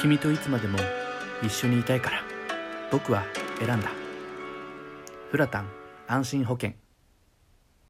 君といつまでも一緒にいたいから僕は選んだ。フラタン安心保険。